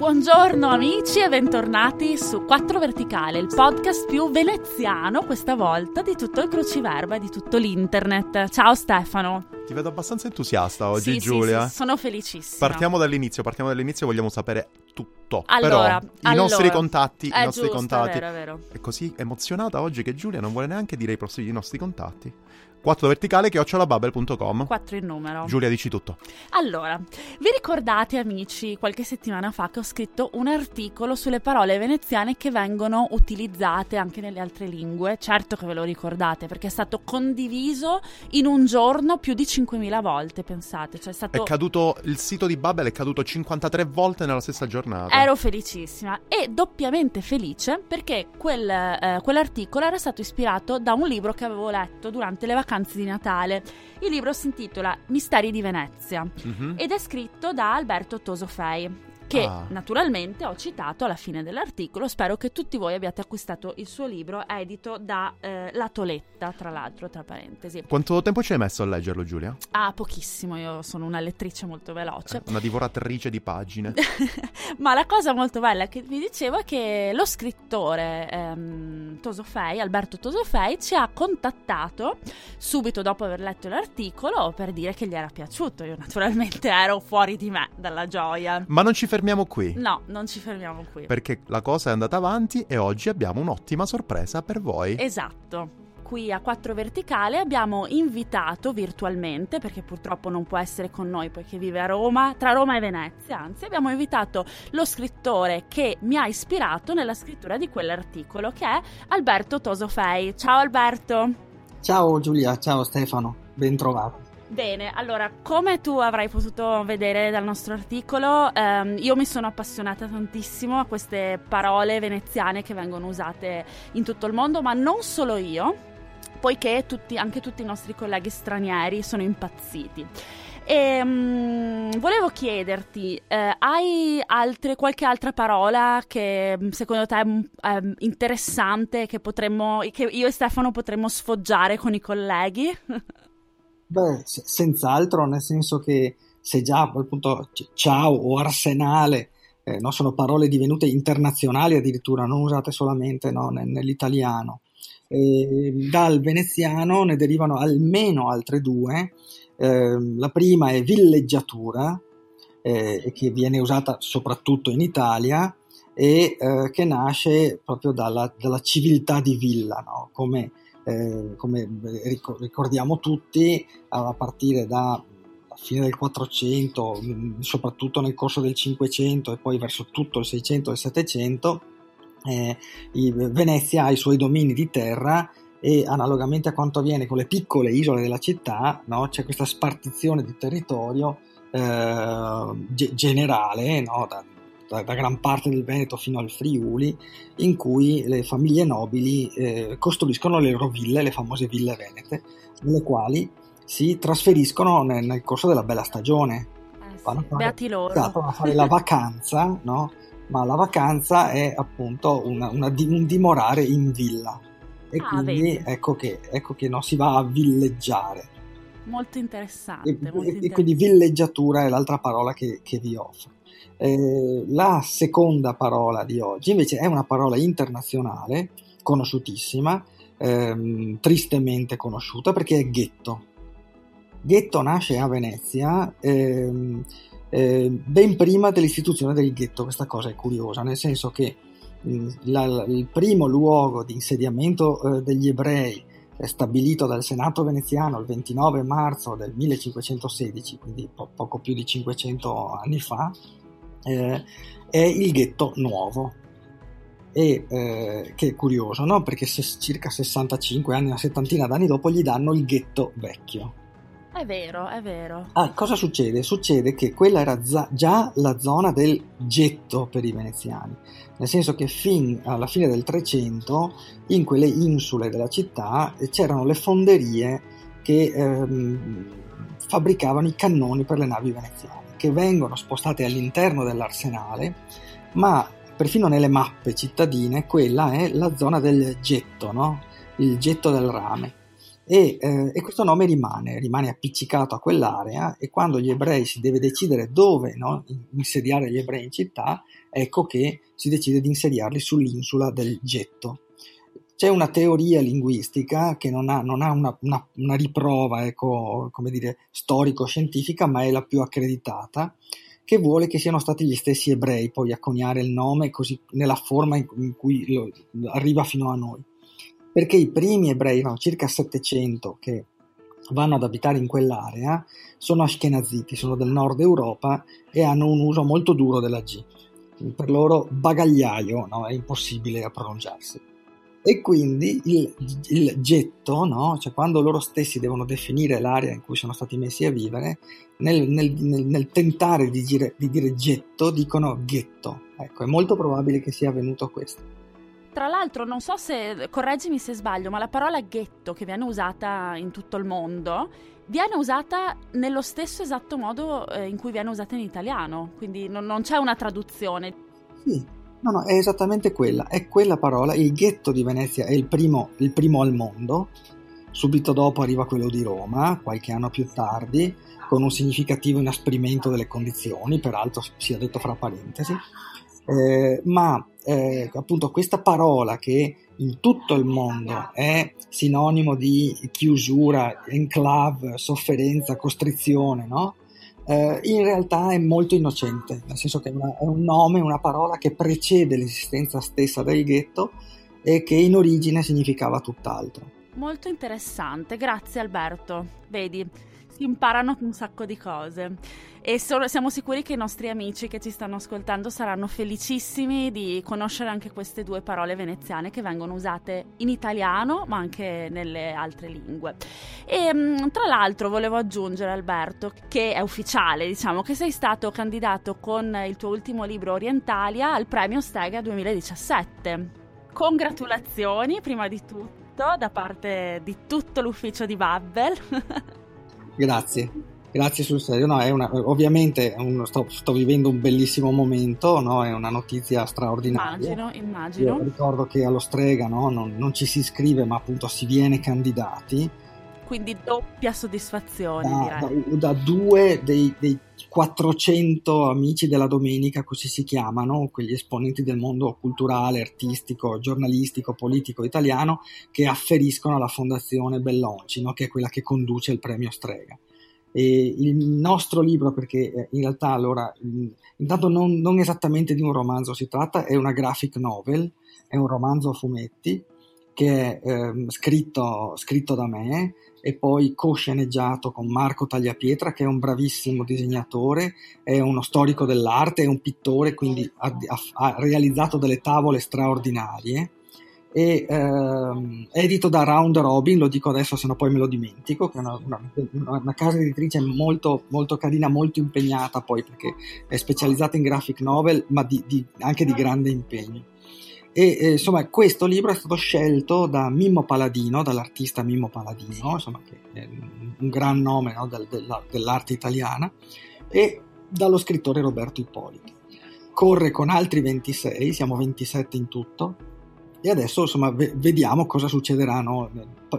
Buongiorno amici e bentornati su 4 Verticale, il podcast più veneziano questa volta di tutto il cruciverba e di tutto l'internet. Ciao Stefano. Ti vedo abbastanza entusiasta oggi, sì, Giulia. Sì, sì, sono felicissima. Partiamo dall'inizio, partiamo dall'inizio, vogliamo sapere tutto. Allora, Però, allora, i nostri contatti, è i nostri giusto, contatti. È vero, è vero. È così emozionata oggi che Giulia non vuole neanche dire i, prossimi, i nostri contatti. 4 verticale chiocciolabubble.com 4 in numero. Giulia, dici tutto. Allora, vi ricordate amici, qualche settimana fa che ho scritto un articolo sulle parole veneziane che vengono utilizzate anche nelle altre lingue? Certo che ve lo ricordate perché è stato condiviso in un giorno più di 5.000 volte, pensate. Cioè è, stato... è caduto, il sito di Babel è caduto 53 volte nella stessa giornata. Ero felicissima e doppiamente felice perché quel, eh, quell'articolo era stato ispirato da un libro che avevo letto durante le vacanze vacanze di Natale. Il libro si intitola Misteri di Venezia Mhm. ed è scritto da Alberto Tosofei che Ah. naturalmente ho citato alla fine dell'articolo. Spero che tutti voi abbiate acquistato il suo libro, edito da eh, La Toletta, tra l'altro, tra parentesi. Quanto tempo ci hai messo a leggerlo, Giulia? Ah, pochissimo, io sono una lettrice molto veloce. Una divoratrice di pagine. Ma la cosa molto bella che vi dicevo è che lo scrittore ehm, Tosofei, Alberto Tosofei, ci ha contattato subito dopo aver letto l'articolo per dire che gli era piaciuto. Io naturalmente ero fuori di me dalla gioia. Ma non ci fermiamo qui. No, non ci fermiamo qui. Perché la cosa è andata avanti e oggi abbiamo un'ottima sorpresa per voi. Esatto. Qui a 4 Verticale abbiamo invitato virtualmente, perché purtroppo non può essere con noi poiché vive a Roma, tra Roma e Venezia, anzi abbiamo invitato lo scrittore che mi ha ispirato nella scrittura di quell'articolo, che è Alberto Tosofei. Ciao Alberto! Ciao Giulia, ciao Stefano, ben trovato. Bene, allora, come tu avrai potuto vedere dal nostro articolo, ehm, io mi sono appassionata tantissimo a queste parole veneziane che vengono usate in tutto il mondo, ma non solo io, poiché tutti, anche tutti i nostri colleghi stranieri sono impazziti. E, mm, volevo chiederti, eh, hai altre, qualche altra parola che secondo te è mm, ehm, interessante che potremmo, che io e Stefano potremmo sfoggiare con i colleghi? Beh, se- senz'altro, nel senso che se già appunto c- ciao o arsenale eh, no, sono parole divenute internazionali addirittura, non usate solamente no, ne- nell'italiano. E dal veneziano ne derivano almeno altre due. Eh, la prima è villeggiatura, eh, che viene usata soprattutto in Italia e eh, che nasce proprio dalla, dalla civiltà di villa, no? come, eh, come ricor- ricordiamo tutti a partire da fine del 400, mh, soprattutto nel corso del 500 e poi verso tutto il 600 e il 700, eh, Venezia ha i suoi domini di terra e analogamente a quanto avviene con le piccole isole della città, no, c'è questa spartizione di territorio eh, ge- generale no, da, da- da gran parte del Veneto fino al Friuli, in cui le famiglie nobili eh, costruiscono le loro ville, le famose ville venete, nelle quali si trasferiscono nel, nel corso della bella stagione. Eh sì, Vanno fare-. Esatto, vanno a fare la vacanza, no? Ma la vacanza è appunto una- una un dimorare in villa. E Ah, quindi ecco che, ecco che no, si va a villeggiare. Molto interessante. E, molto e- e interessante. quindi villeggiatura è l'altra parola che, che vi offro. Eh, la seconda parola di oggi invece è una parola internazionale, conosciutissima, ehm, tristemente conosciuta perché è ghetto. Ghetto nasce a Venezia ehm, eh, ben prima dell'istituzione del ghetto, questa cosa è curiosa, nel senso che mh, la- la- il primo luogo di insediamento eh, degli ebrei stabilito dal Senato veneziano il 29 marzo del 1516, quindi po- poco più di 500 anni fa, eh, è il ghetto nuovo. E eh, che è curioso, no? Perché se- circa 65 anni, una settantina d'anni dopo, gli danno il ghetto vecchio. È vero, è vero. Ah, cosa succede? Succede che quella era za- già la zona del getto per i veneziani, nel senso che fin alla fine del 300 in quelle insule della città eh, c'erano le fonderie che ehm, fabbricavano i cannoni per le navi veneziane, che vengono spostate all'interno dell'arsenale, ma perfino nelle mappe cittadine quella è la zona del getto, no? il getto del rame E, eh, e, questo nome rimane, rimane appiccicato a quell'area e quando gli ebrei si deve decidere dove no, insediare gli ebrei in città, ecco che si decide di insediarli sull'insula del Getto. C'è una teoria linguistica che non ha, non ha una, una, una, riprova ecco, come dire, storico-scientifica, ma è la più accreditata, che vuole che siano stati gli stessi ebrei poi a coniare il nome così, nella forma in, cui lo, arriva fino a noi perché i primi ebrei, no, circa 700 che vanno ad abitare in quell'area, sono ashkenaziti, sono del nord Europa e hanno un uso molto duro della G. Per loro bagagliaio no, è impossibile a pronunciarsi. E quindi il, il getto, no? cioè quando loro stessi devono definire l'area in cui sono stati messi a vivere, nel, nel, nel, nel tentare di dire, di dire getto dicono ghetto. Ecco, è molto probabile che sia avvenuto questo. Tra l'altro, non so se, correggimi se sbaglio, ma la parola ghetto che viene usata in tutto il mondo viene usata nello stesso esatto modo eh, in cui viene usata in italiano, quindi non, non c'è una traduzione. Sì, no, no, è esattamente quella, è quella parola. Il ghetto di Venezia è il primo, il primo al mondo, subito dopo arriva quello di Roma, qualche anno più tardi, con un significativo inasprimento delle condizioni, peraltro sia detto fra parentesi. Eh, ma eh, appunto questa parola che in tutto il mondo è sinonimo di chiusura, enclave, sofferenza, costrizione, no? Eh, in realtà è molto innocente, nel senso che è, un nome, una parola che precede l'esistenza stessa del ghetto e che in origine significava tutt'altro. Molto interessante, grazie Alberto. Vedi, si imparano un sacco di cose e so- siamo sicuri che i nostri amici che ci stanno ascoltando saranno felicissimi di conoscere anche queste due parole veneziane che vengono usate in italiano ma anche nelle altre lingue. E mm, tra l'altro volevo aggiungere Alberto che è ufficiale, diciamo che sei stato candidato con il tuo ultimo libro Orientalia al premio Stega 2017. Congratulazioni prima di tutto da parte di tutto l'ufficio di Babbel. Grazie. Grazie sul serio, no, una, ovviamente un, sto, sto, vivendo un bellissimo momento, no, è una notizia straordinaria. Immagino, immagino. Io ricordo che allo Strega no, non, non, ci si iscrive ma appunto si viene candidati. Quindi doppia soddisfazione da, da, da due dei, dei, 400 amici della domenica, così si chiamano, quegli esponenti del mondo culturale, artistico, giornalistico, politico italiano che afferiscono alla Fondazione Bellonci, che è quella che conduce il premio Strega. E il nostro libro, perché eh, in realtà allora, intanto non, non, esattamente di un romanzo si tratta, è una graphic novel, è un romanzo a fumetti che è eh, scritto, scritto, da me e poi co-sceneggiato con Marco Tagliapietra che è un bravissimo disegnatore, è uno storico dell'arte, è un pittore, quindi ha, ha realizzato delle tavole straordinarie e ehm, edito da Round Robin, lo dico adesso se no poi me lo dimentico, che è una, una, una, casa editrice molto, molto carina, molto impegnata poi perché è specializzata in graphic novel ma di, di, anche di grande impegno. E eh, insomma questo libro è stato scelto da Mimmo Paladino, dall'artista Mimmo Paladino, insomma, che è un gran nome no, del, della, dell'arte italiana, e dallo scrittore Roberto Ippoliti. Corre con altri 26, siamo 27 in tutto, e adesso insomma vediamo cosa succederà no?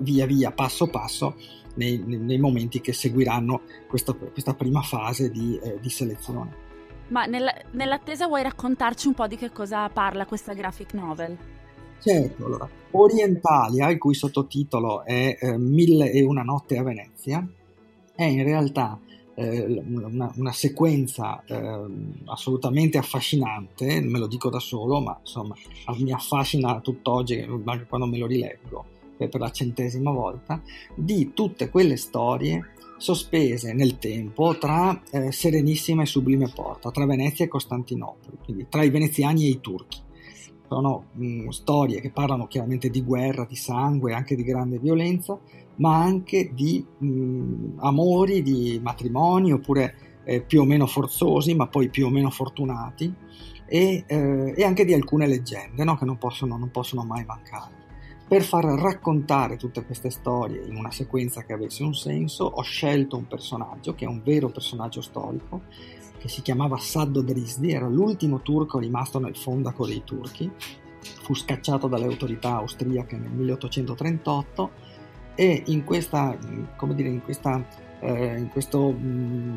via via, passo passo, nei, nei momenti che seguiranno questa, questa prima fase di, eh, di selezione. Ma nella, nell'attesa vuoi raccontarci un po' di che cosa parla questa graphic novel? Certo, allora, Orientalia, il cui sottotitolo è eh, Mille e una notte a Venezia, è in realtà eh, una, una, sequenza eh, assolutamente affascinante, me lo dico da solo, ma insomma mi affascina tutt'oggi anche quando me lo rileggo per la centesima volta, di tutte quelle storie sospese nel tempo tra eh, Serenissima e Sublime Porta, tra Venezia e Costantinopoli, quindi tra i veneziani e i turchi. Sono mh, storie che parlano chiaramente di guerra, di sangue, anche di grande violenza, ma anche di mh, amori, di matrimoni, oppure eh, più o meno forzosi, ma poi più o meno fortunati, e, eh, e anche di alcune leggende no? che non possono, non possono mai mancare. Per far raccontare tutte queste storie in una sequenza che avesse un senso, ho scelto un personaggio che è un vero personaggio storico, che si chiamava Saddo Drisdi, era l'ultimo turco rimasto nel fondaco dei turchi, fu scacciato dalle autorità austriache nel 1838 e in questa, dire, in, questa, eh, in questo mh, mm,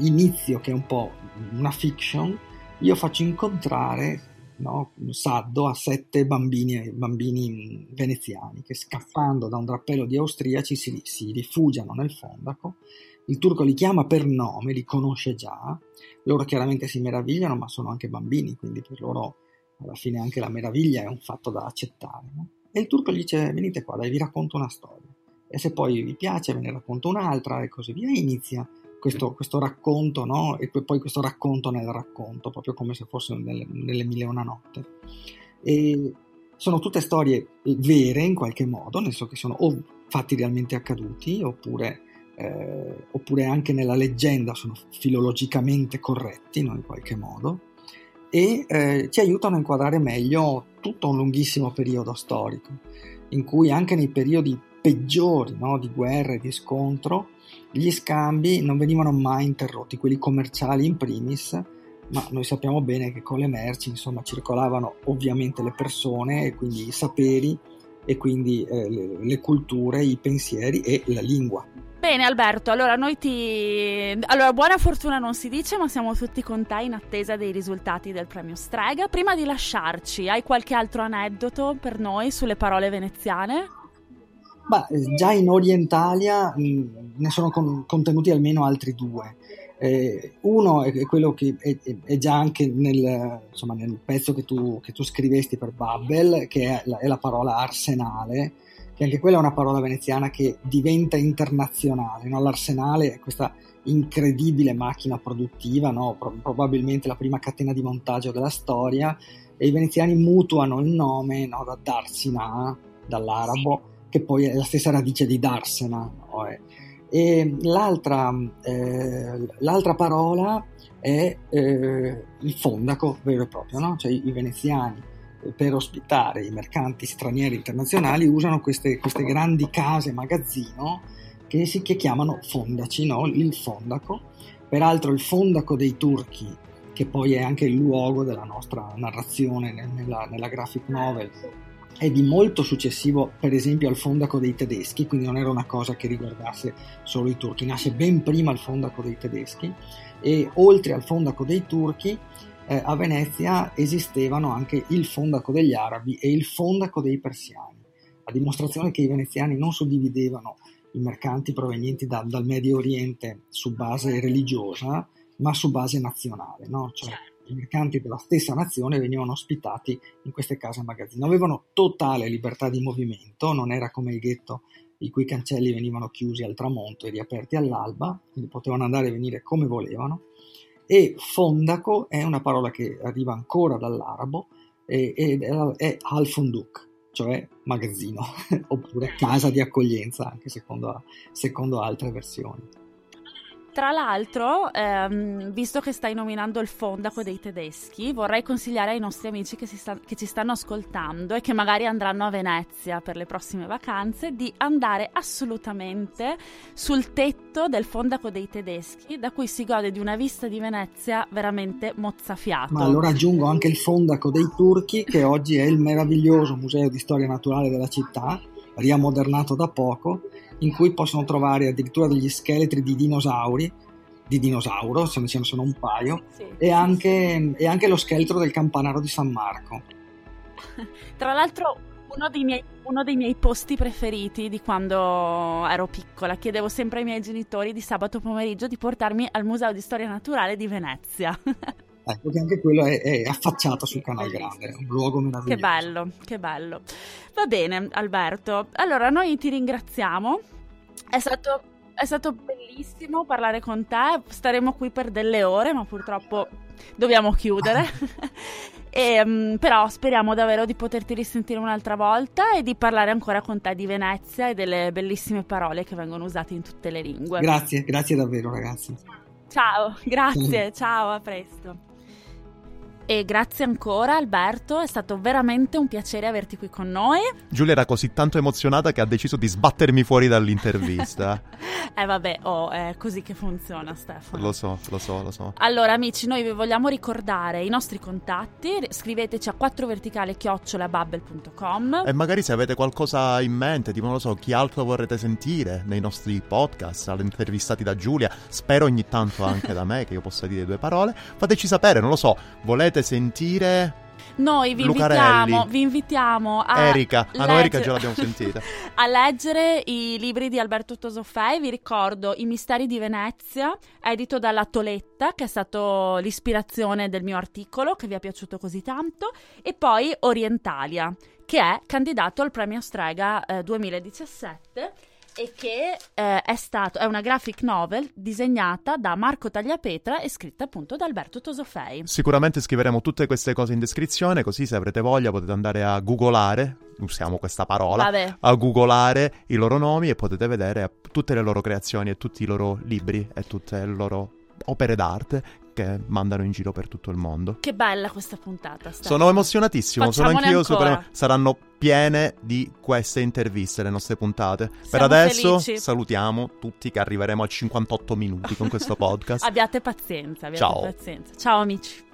inizio che è un po' una fiction, io faccio incontrare no, un saddo a sette bambini, bambini, veneziani che scappando da un drappello di austriaci si, si rifugiano nel fondaco. Il turco li chiama per nome, li conosce già, loro chiaramente si meravigliano, ma sono anche bambini, quindi per loro alla fine anche la meraviglia è un fatto da accettare. No? E il turco gli dice: Venite qua, dai, vi racconto una storia. E se poi vi piace, ve ne racconto un'altra, e così via. E inizia questo, questo racconto, no? E poi questo racconto nel racconto, proprio come se fosse nelle, nelle mille e una notte. E sono tutte storie vere in qualche modo, nel senso che sono o fatti realmente accaduti, oppure, eh, oppure anche nella leggenda sono filologicamente corretti, no? in qualche modo, e eh, ci aiutano a inquadrare meglio tutto un lunghissimo periodo storico, in cui anche nei periodi peggiori no? di guerra e di scontro, gli scambi non venivano mai interrotti, quelli commerciali in primis, ma noi sappiamo bene che con le merci insomma circolavano ovviamente le persone e quindi i saperi e quindi eh, le, le culture, i pensieri e la lingua. Bene Alberto, allora noi ti... Allora buona fortuna non si dice, ma siamo tutti con te in attesa dei risultati del premio Strega. Prima di lasciarci, hai qualche altro aneddoto per noi sulle parole veneziane? Beh, già in Orientalia mh, mm, ne sono con, contenuti almeno altri due. Eh, uno è, quello che è, è già anche nel, insomma, nel pezzo che tu, che tu, scrivesti per Babbel, che è la, è la, parola arsenale, che anche quella è una parola veneziana che diventa internazionale. No? L'arsenale è questa incredibile macchina produttiva, no? Pro- probabilmente la prima catena di montaggio della storia, e i veneziani mutuano il nome no? da Darsina, dall'arabo, che poi è la stessa radice di Darsena. No? E l'altra, eh, l'altra, parola è eh, il fondaco vero e proprio, no? cioè i veneziani eh, per ospitare i mercanti stranieri internazionali usano queste, queste grandi case magazzino che si che chiamano fondaci, no? il fondaco. Peraltro il fondaco dei turchi, che poi è anche il luogo della nostra narrazione nella, nella graphic novel, è di molto successivo per esempio al fondaco dei tedeschi, quindi non era una cosa che riguardasse solo i turchi, nasce ben prima il fondaco dei tedeschi e oltre al fondaco dei turchi eh, a Venezia esistevano anche il fondaco degli arabi e il fondaco dei persiani, a dimostrazione che i veneziani non suddividevano i mercanti provenienti da, dal Medio Oriente su base religiosa, ma su base nazionale, no? cioè i mercanti della stessa nazione venivano ospitati in queste case magazzino. Avevano totale libertà di movimento, non era come il ghetto i cui cancelli venivano chiusi al tramonto e riaperti all'alba, quindi potevano andare e venire come volevano. E fondaco è una parola che arriva ancora dall'arabo ed è al-funduk, cioè magazzino, oppure casa di accoglienza, anche secondo, secondo altre versioni. Tra l'altro, ehm, visto che stai nominando il fondaco dei tedeschi, vorrei consigliare ai nostri amici che, sta- che, ci stanno ascoltando e che magari andranno a Venezia per le prossime vacanze di andare assolutamente sul tetto del fondaco dei tedeschi, da cui si gode di una vista di Venezia veramente mozzafiato. Ma allora aggiungo anche il fondaco dei turchi, che oggi è il meraviglioso museo di storia naturale della città, riamodernato da poco in cui possono trovare addirittura degli scheletri di dinosauri, di dinosauro, se ne sono un paio, sì, e, sì, anche, sì. e, anche, lo scheletro del campanaro di San Marco. Tra l'altro uno dei, miei, uno dei miei posti preferiti di quando ero piccola, chiedevo sempre ai miei genitori di sabato pomeriggio di portarmi al Museo di Storia Naturale di Venezia. Ecco che anche quello è, è affacciato sul Canale Grande, è un luogo meraviglioso. Che bello, che bello. Va bene, Alberto. Allora, noi ti ringraziamo. È stato, è stato bellissimo parlare con te. Staremo qui per delle ore, ma purtroppo dobbiamo chiudere. e, um, però speriamo davvero di poterti risentire un'altra volta e di parlare ancora con te di Venezia e delle bellissime parole che vengono usate in tutte le lingue. Grazie, grazie davvero ragazzi. Ciao, grazie, ciao, a presto. E grazie ancora Alberto, è stato veramente un piacere averti qui con noi. Giulia era così tanto emozionata che ha deciso di sbattermi fuori dall'intervista. eh vabbè, oh, è così che funziona Stefano. Lo so, lo so, lo so. Allora amici, noi vi vogliamo ricordare i nostri contatti, scriveteci a 4verticale chiocciolabubble.com E magari se avete qualcosa in mente, tipo non lo so, chi altro vorrete sentire nei nostri podcast, intervistati da Giulia, spero ogni tanto anche da me che io possa dire due parole, fateci sapere, non lo so, volete sentire? Noi vi invitiamo, vi invitiamo, a Erika, ah no Erika già l'abbiamo sentita. a leggere i libri di Alberto Tosofei vi ricordo I misteri di Venezia edito dalla Toletta che è stato l'ispirazione del mio articolo che vi è piaciuto così tanto. E poi Orientalia che è candidato al premio Strega eh, 2017 e che eh, è, stato, è una graphic novel disegnata da Marco Tagliapetra e scritta appunto da Alberto Tosofei. Sicuramente scriveremo tutte queste cose in descrizione, così se avrete voglia potete andare a googolare, usiamo questa parola, Vabbè. a googolare i loro nomi e potete vedere tutte le loro creazioni e tutti i loro libri e tutte le loro opere d'arte che mandano in giro per tutto il mondo. Che bella questa puntata. Stefano. Sono emozionatissimo, Facciamone sono anch'io super. Saranno piene di queste interviste le nostre puntate. per Siamo adesso felici. salutiamo tutti che arriveremo a 58 minuti con questo podcast. Abbiate pazienza, abbiate Ciao. pazienza. Ciao amici.